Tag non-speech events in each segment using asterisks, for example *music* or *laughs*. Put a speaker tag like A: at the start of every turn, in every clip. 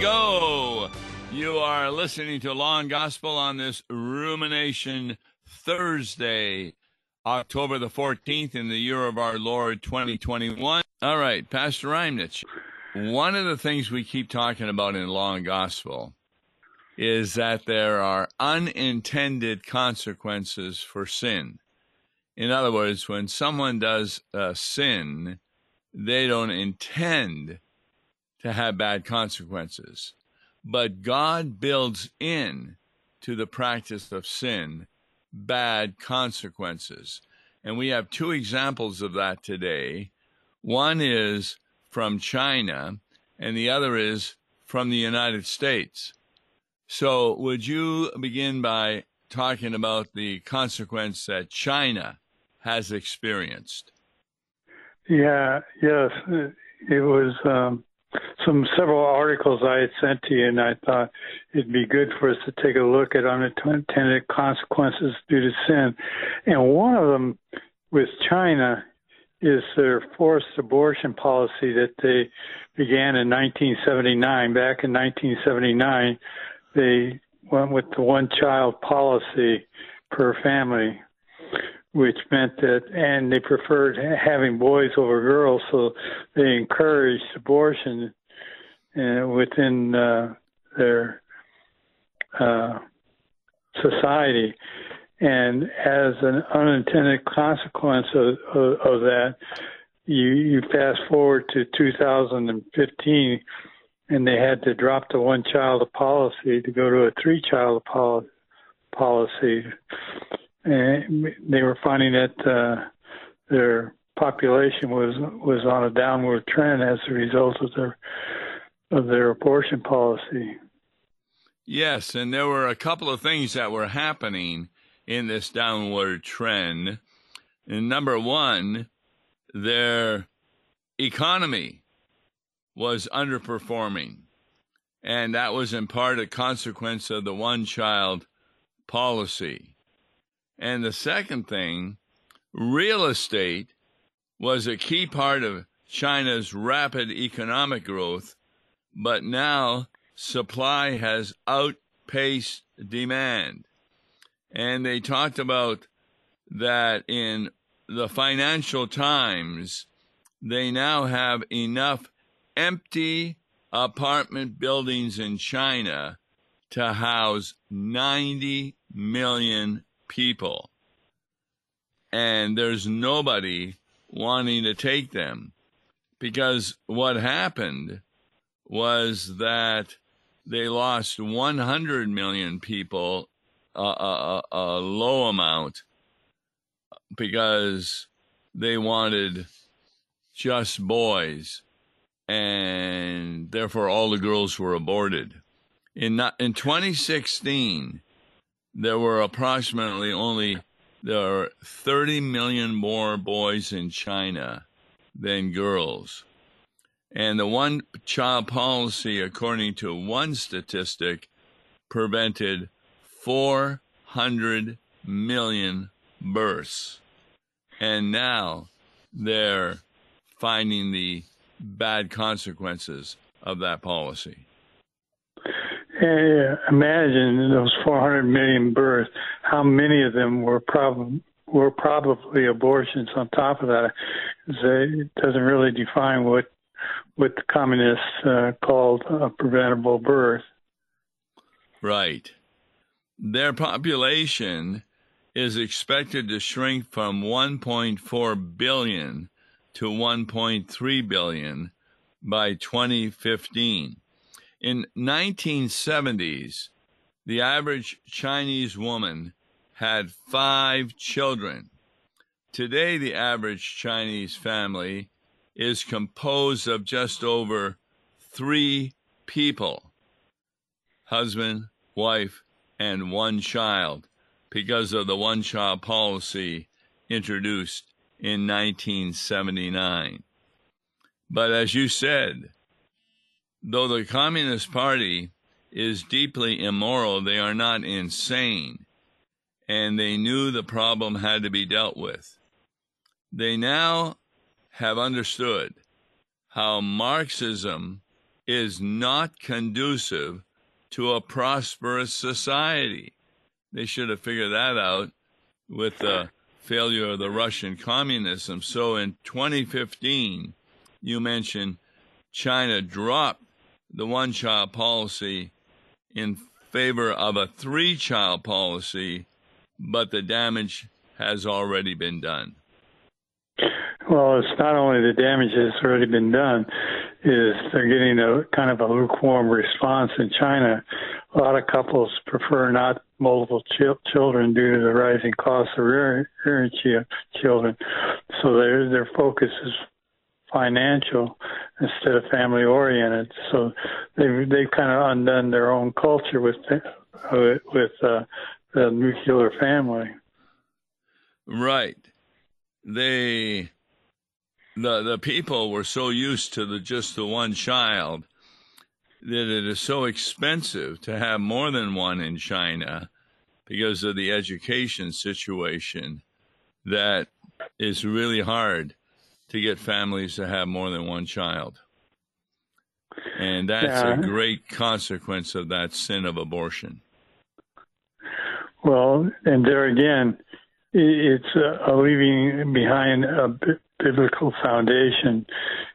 A: go. You are listening to Law and Gospel on this Rumination Thursday, October the 14th in the year of our Lord 2021. All right, Pastor Reimnitz, one of the things we keep talking about in Law and Gospel is that there are unintended consequences for sin. In other words, when someone does a sin, they don't intend to have bad consequences. But God builds in to the practice of sin bad consequences. And we have two examples of that today. One is from China, and the other is from the United States. So, would you begin by talking about the consequence that China has experienced?
B: Yeah, yes. It was um, some several articles I had sent to you, and I thought it'd be good for us to take a look at unintended consequences due to sin. And one of them with China is their forced abortion policy that they began in 1979. Back in 1979, they went with the one child policy per family, which meant that, and they preferred having boys over girls, so they encouraged abortion within uh, their uh, society. And as an unintended consequence of, of, of that, you, you fast forward to 2015, and they had to drop the one child policy to go to a three child policy and they were finding that uh, their population was was on a downward trend as a result of their of their abortion policy.
A: Yes, and there were a couple of things that were happening in this downward trend. And number one, their economy was underperforming. And that was in part a consequence of the one child policy. And the second thing, real estate was a key part of China's rapid economic growth, but now supply has outpaced demand. And they talked about that in the Financial Times, they now have enough empty apartment buildings in China to house 90 million people, and there's nobody wanting to take them because what happened was that they lost 100 million people a, a, low amount because they wanted just boys and therefore all the girls were aborted in in 2016 there were approximately only there are 30 million more boys in China than girls. And the one child policy, according to one statistic, prevented 400 million births. And now they're finding the bad consequences of that policy.
B: Imagine those 400 million births. How many of them were probably were probably abortions on top of that? It doesn't really define what what the communists uh, called a preventable birth.
A: Right. Their population is expected to shrink from 1.4 billion to 1.3 billion by 2015. In 1970s, the average Chinese woman had five children. Today, the average Chinese family is composed of just over three people husband, wife, and one child because of the one child policy introduced in 1979. But as you said, Though the Communist Party is deeply immoral, they are not insane, and they knew the problem had to be dealt with. They now have understood how Marxism is not conducive to a prosperous society. They should have figured that out with the failure of the Russian communism. So in 2015, you mentioned China dropped the one child policy in favor of a three child policy, but the damage has already been done.
B: Well, it's not only the damage that's already been done, is they're getting a kind of a lukewarm response in China. A lot of couples prefer not multiple ch- children due to the rising cost of rearing, ch- children. So their their focus is financial instead of family oriented. So they've they've kind of undone their own culture with with uh, the nuclear family.
A: Right. They the the people were so used to the just the one child that it is so expensive to have more than one in China because of the education situation that is really hard to get families to have more than one child. And that's yeah. a great consequence of that sin of abortion.
B: Well, and there again, it's uh, leaving behind a biblical foundation.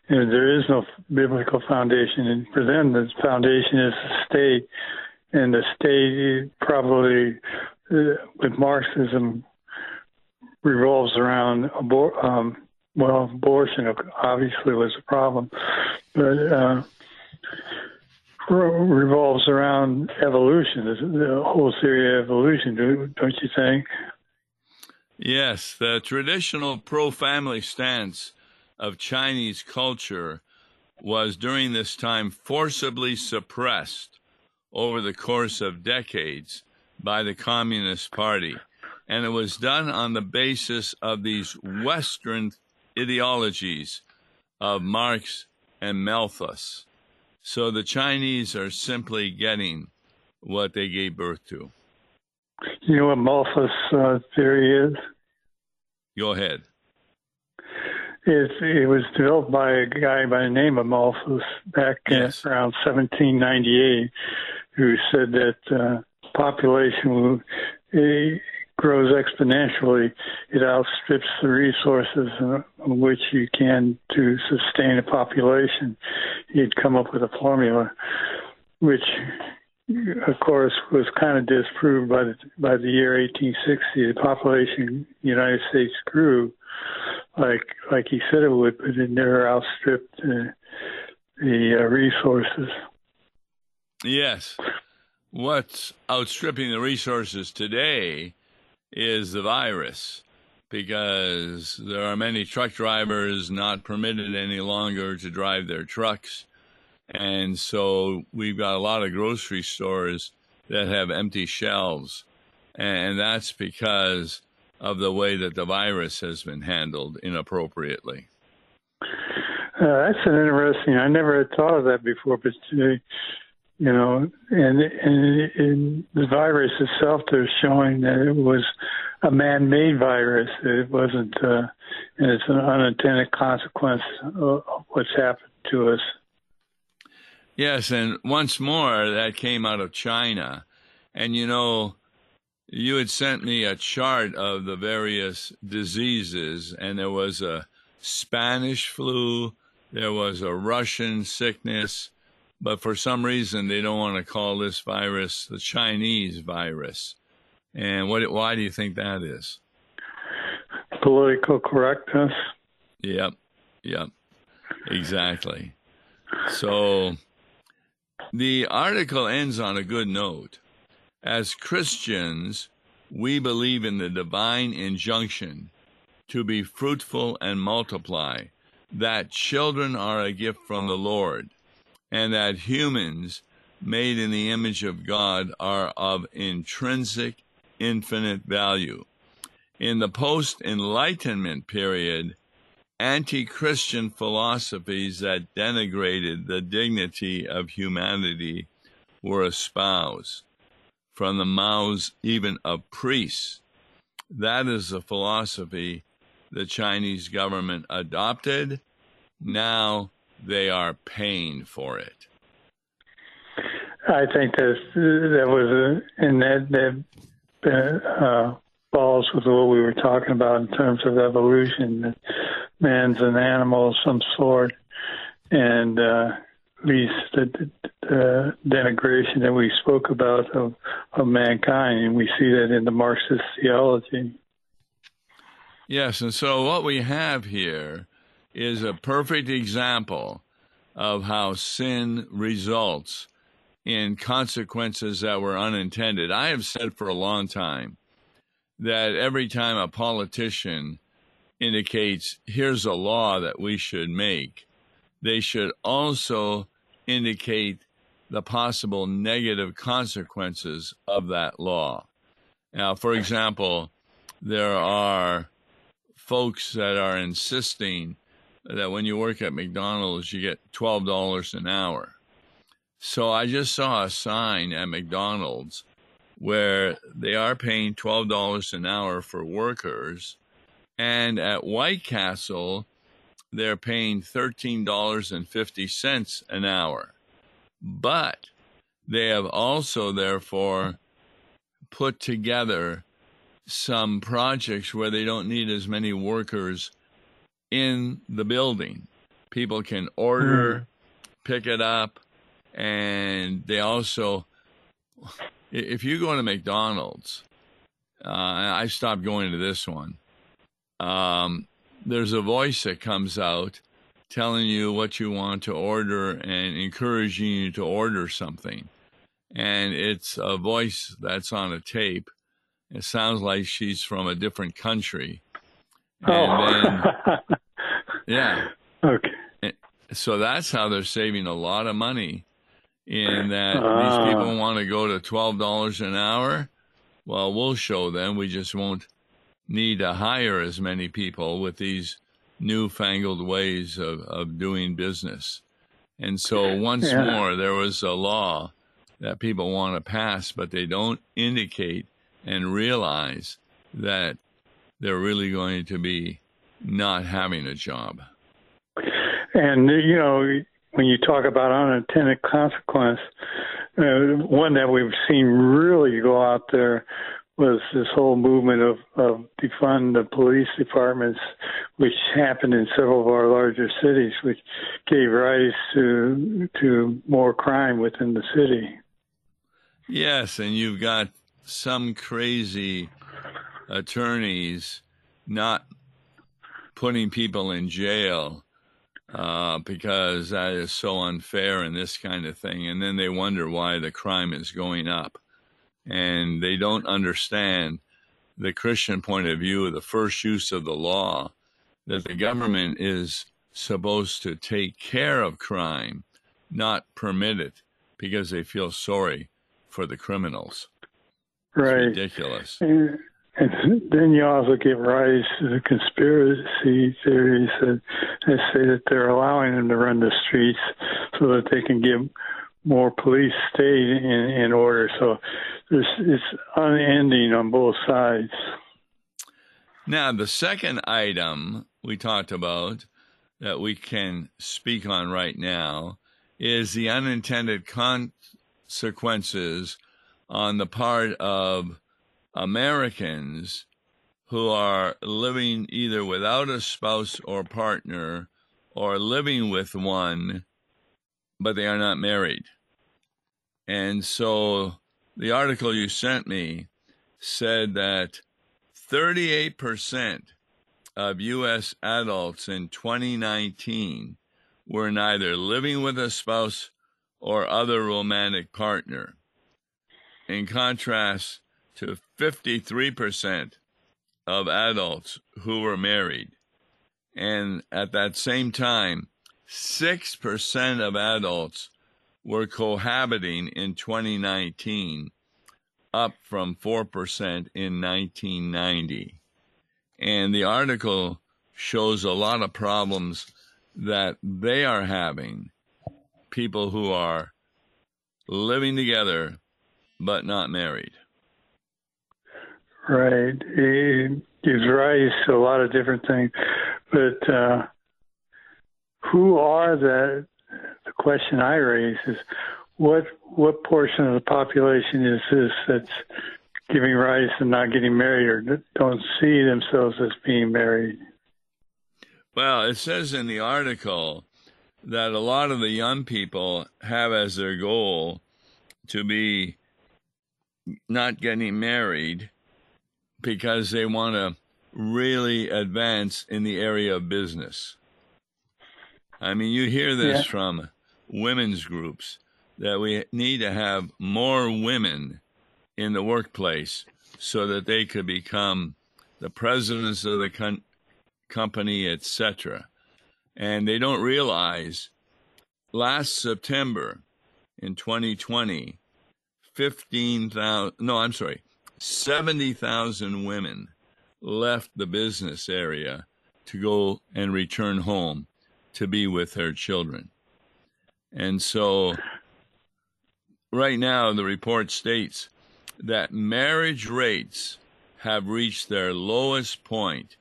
B: And there is no biblical foundation. And for them, the foundation is the state. And the state probably, uh, with Marxism, revolves around abor- um, well, abortion obviously was a problem, but uh, revolves around evolution, the whole theory of evolution, don't you think?
A: Yes, the traditional pro family stance of Chinese culture was during this time forcibly suppressed over the course of decades by the Communist Party. And it was done on the basis of these Western ideologies of Marx and Malthus. So the Chinese are simply getting what they gave birth to.
B: You know what Malthus' uh, theory is?
A: Go ahead.
B: It's, it was developed by a guy by the name of Malthus back yes. around 1798, who said that uh, population will, grows exponentially, it outstrips the resources in which you can to sustain a population. He'd come up with a formula, which, of course, was kind of disproved by the by the year 1860. The population in the United States grew like like he said it would, but it never outstripped uh, the uh, resources.
A: Yes. What's outstripping the resources today is the virus because there are many truck drivers not permitted any longer to drive their trucks. And so we've got a lot of grocery stores that have empty shelves. And that's because of the way that the virus has been handled inappropriately.
B: Uh, that's an interesting. I never had thought of that before, but uh, you know, and, and the virus itself, they're showing that it was a man-made virus. It wasn't, uh, and it's an unintended consequence of what's happened to us.
A: Yes, and once more, that came out of China. And you know, you had sent me a chart of the various diseases, and there was a Spanish flu, there was a Russian sickness, but for some reason they don't want to call this virus the Chinese virus. And what? Why do you think that is?
B: Political correctness.
A: Yep, yep, exactly. So the article ends on a good note. As Christians, we believe in the divine injunction to be fruitful and multiply, that children are a gift from the Lord and that humans made in the image of God are of intrinsic, infinite value. In the post Enlightenment period, anti Christian philosophies that denigrated the dignity of humanity were espoused, from the mouths even of priests. That is the philosophy the Chinese government adopted. Now they are paying for it.
B: I think that that was and that that uh, falls with what we were talking about in terms of evolution. That man's an animal of some sort, and uh, at least the, the denigration that we spoke about of, of mankind, and we see that in the Marxist theology.
A: Yes, and so what we have here is a perfect example of how sin results in consequences that were unintended. I have said for a long time that every time a politician indicates, here's a law that we should make, they should also indicate the possible negative consequences of that law. Now, for example, there are folks that are insisting that when you work at McDonald's, you get $12 an hour. So I just saw a sign at McDonald's where they are paying $12 an hour for workers. And at White Castle, they're paying $13.50 an hour. But they have also, therefore, put together some projects where they don't need as many workers in the building. People can order, mm. pick it up, and they also, if you go to McDonald's, uh, I stopped going to this one. Um, there's a voice that comes out telling you what you want to order and encouraging you to order something. And it's a voice that's on a tape. It sounds like she's from a different country. And oh. then, *laughs* yeah.
B: Okay.
A: So that's how they're saving a lot of money in that uh. these people want to go to $12 an hour. Well, we'll show them. We just won't need to hire as many people with these newfangled ways of, of doing business. And so, once yeah. more, there was a law that people want to pass, but they don't indicate and realize that they're really going to be not having a job.
B: And, you know, when you talk about unintended consequence, uh, one that we've seen really go out there was this whole movement of, of defund the police departments, which happened in several of our larger cities, which gave rise to to more crime within the city.
A: Yes, and you've got some crazy attorneys not putting people in jail uh, because that is so unfair and this kind of thing. And then they wonder why the crime is going up. And they don't understand the Christian point of view of the first use of the law that the government is supposed to take care of crime, not permit it because they feel sorry for the criminals.
B: Right.
A: It's ridiculous.
B: And then you also give rise to the conspiracy theories that they say that they're allowing them to run the streets so that they can get more police state in, in order. So it's unending on both sides.
A: Now, the second item we talked about that we can speak on right now is the unintended consequences on the part of Americans who are living either without a spouse or partner or living with one, but they are not married. And so the article you sent me said that 38% of U.S. adults in 2019 were neither living with a spouse or other romantic partner. In contrast, to 53% of adults who were married. And at that same time, 6% of adults were cohabiting in 2019, up from 4% in 1990. And the article shows a lot of problems that they are having, people who are living together but not married.
B: Right. It gives rise to a lot of different things. But uh, who are the, the question I raise is what what portion of the population is this that's giving rice and not getting married, or don't see themselves as being married?
A: Well, it says in the article that a lot of the young people have as their goal to be not getting married because they want to really advance in the area of business. I mean, you hear this yeah. from women's groups that we need to have more women in the workplace so that they could become the presidents of the con- company, etc. And they don't realize last September in 2020, 15,000, no, I'm sorry, 70,000 women left the business area to go and return home to be with their children. And so, right now, the report states that marriage rates have reached their lowest point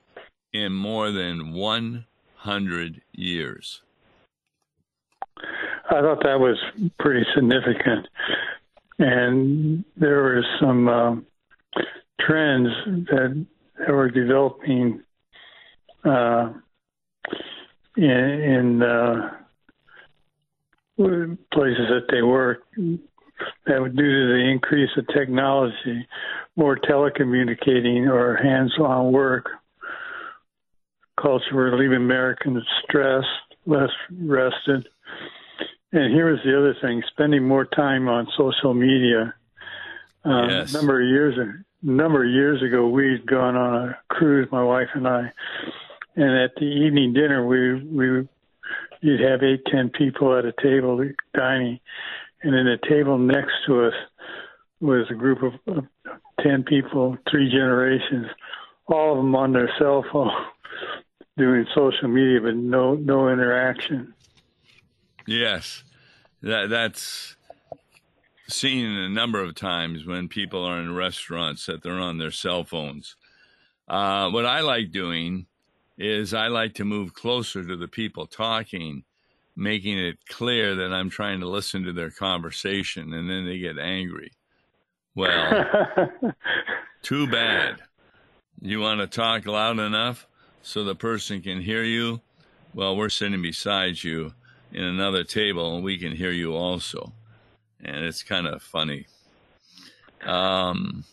A: in more than 100 years.
B: I thought that was pretty significant. And there were some um, trends that, that were developing uh, in, in uh, places that they work that due to the increase of technology, more telecommunicating or hands-on work culture were leaving Americans stressed, less rested. And here was the other thing: spending more time on social media. Um, yes. A number of years, a number of years ago, we'd gone on a cruise, my wife and I, and at the evening dinner, we we you'd have eight, ten people at a table dining, and then the table next to us was a group of, of ten people, three generations, all of them on their cell phone, *laughs* doing social media, but no no interaction.
A: Yes, that that's seen a number of times when people are in restaurants that they're on their cell phones. Uh, what I like doing is I like to move closer to the people talking, making it clear that I'm trying to listen to their conversation, and then they get angry. Well, *laughs* too bad. You want to talk loud enough so the person can hear you? Well, we're sitting beside you in another table, and we can hear you also. And it's kind of funny. Um,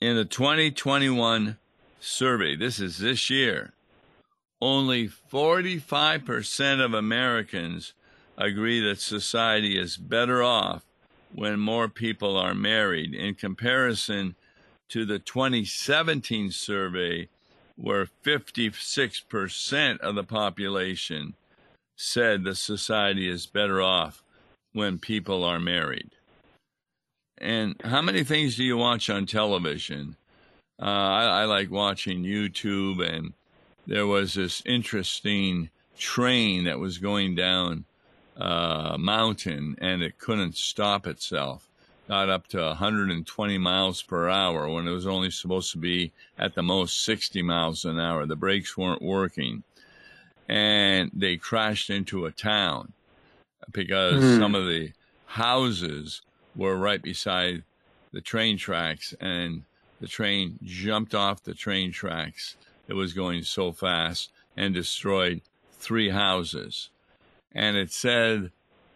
A: in the 2021 survey, this is this year, only 45% of Americans agree that society is better off when more people are married in comparison to the 2017 survey where 56% of the population said the society is better off when people are married. And how many things do you watch on television? Uh, I, I like watching YouTube and there was this interesting train that was going down a uh, mountain and it couldn't stop itself. Got up to 120 miles per hour when it was only supposed to be at the most 60 miles an hour. The brakes weren't working. And they crashed into a town because mm. some of the houses were right beside the train tracks and the train jumped off the train tracks it was going so fast and destroyed three houses. And it said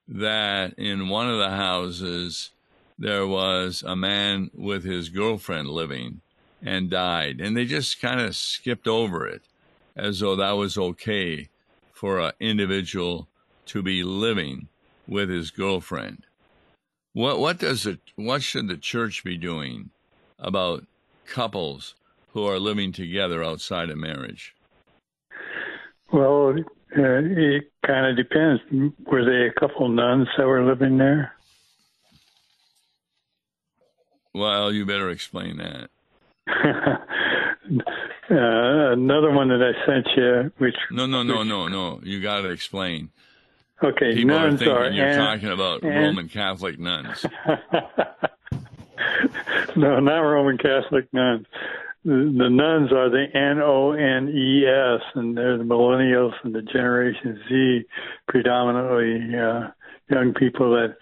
A: that in one of the houses there was a man with his girlfriend living and died. And they just kind of skipped over it as though that was okay for an individual to be living with his girlfriend. What what does it what should the church be doing about couples who are living together outside of marriage?
B: Well, uh, it kind of depends. Were they a couple nuns that were living there?
A: Well, you better explain that. *laughs*
B: uh, another one that I sent you, which
A: no, no, no, no, no. You got to explain.
B: Okay,
A: People
B: nuns
A: are thinking
B: are,
A: you're talking about Roman Catholic nuns. *laughs*
B: no, not Roman Catholic nuns. The nuns are the N O N E S, and they're the millennials and the Generation Z, predominantly uh, young people that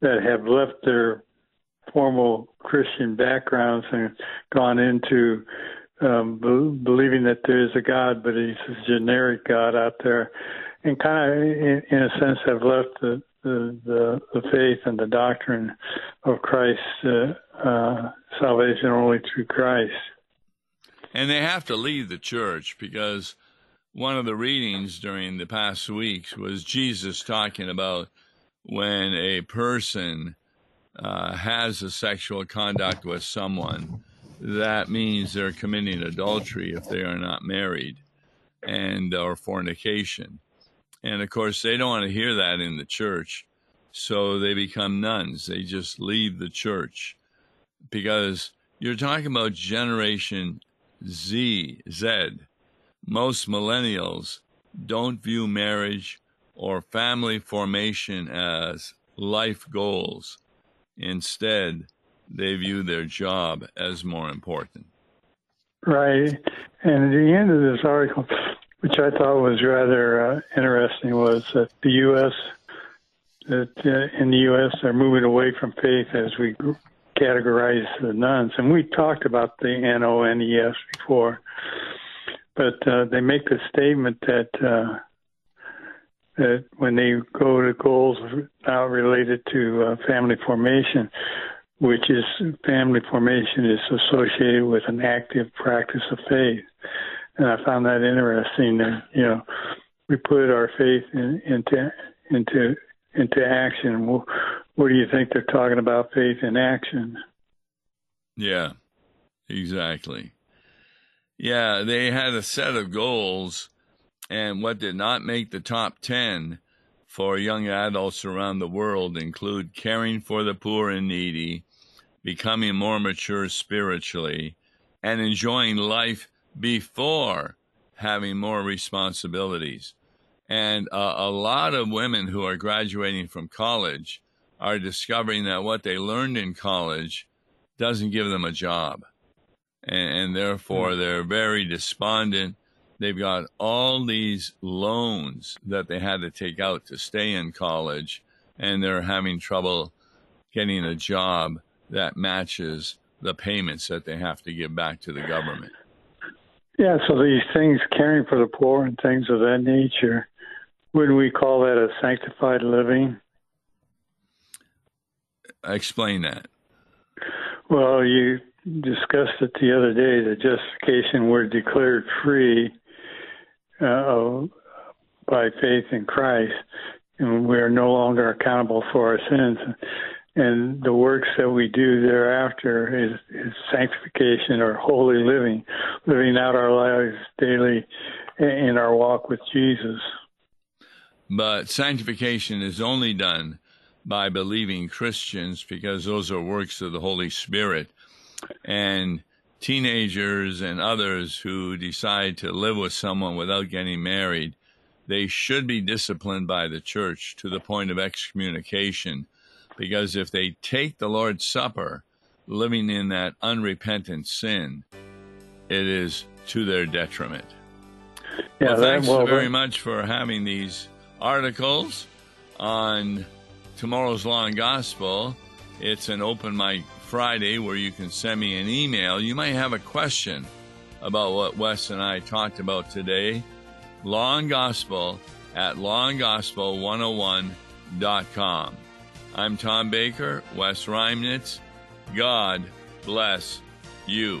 B: that have left their formal Christian backgrounds and gone into um, be- believing that there is a God, but he's a generic God out there, and kind of, in, in a sense, have left the, the the, the faith and the doctrine of Christ, uh, uh, salvation only through Christ.
A: And they have to leave the church because one of the readings during the past weeks was Jesus talking about when a person uh, has a sexual conduct with someone, that means they're committing adultery if they are not married and or fornication. And of course, they don't want to hear that in the church. So they become nuns. They just leave the church because you're talking about generation Z, Z. Most millennials don't view marriage or family formation as life goals. Instead, they view their job as more important.
B: Right. And at the end of this article, which I thought was rather uh, interesting, was that the U.S. that uh, in the U.S. they're moving away from faith as we categorize the nuns, and we talked about the N O N E S before, but uh, they make the statement that uh, that when they go to goals now related to uh, family formation, which is family formation is associated with an active practice of faith. And I found that interesting that, you know, we put our faith in, into, into, into action. What, what do you think they're talking about faith in action?
A: Yeah, exactly. Yeah, they had a set of goals and what did not make the top 10 for young adults around the world include caring for the poor and needy, becoming more mature spiritually, and enjoying life before having more responsibilities. And uh, a lot of women who are graduating from college are discovering that what they learned in college doesn't give them a job. And, and therefore, mm. they're very despondent They've got all these loans that they had to take out to stay in college, and they're having trouble getting a job that matches the payments that they have to give back to the government.
B: Yeah, so these things, caring for the poor and things of that nature, wouldn't we call that a sanctified living?
A: Explain that.
B: Well, you discussed it the other day. The justification we're declared free uh, by faith in Christ, and we are no longer accountable for our sins. And the works that we do thereafter is, is sanctification or holy living, living out our lives daily in our walk with Jesus.
A: But sanctification is only done by believing Christians because those are works of the Holy Spirit. And teenagers and others who decide to live with someone without getting married, they should be disciplined by the church to the point of excommunication. Because if they take the Lord's Supper living in that unrepentant sin, it is to their detriment. Yeah, well, thanks well, very much for having these articles on tomorrow's Law and Gospel. It's an open mic Friday where you can send me an email. You might have a question about what Wes and I talked about today. Law and Gospel at lawandgospel101.com. I'm Tom Baker, Wes Reimnitz. God bless you.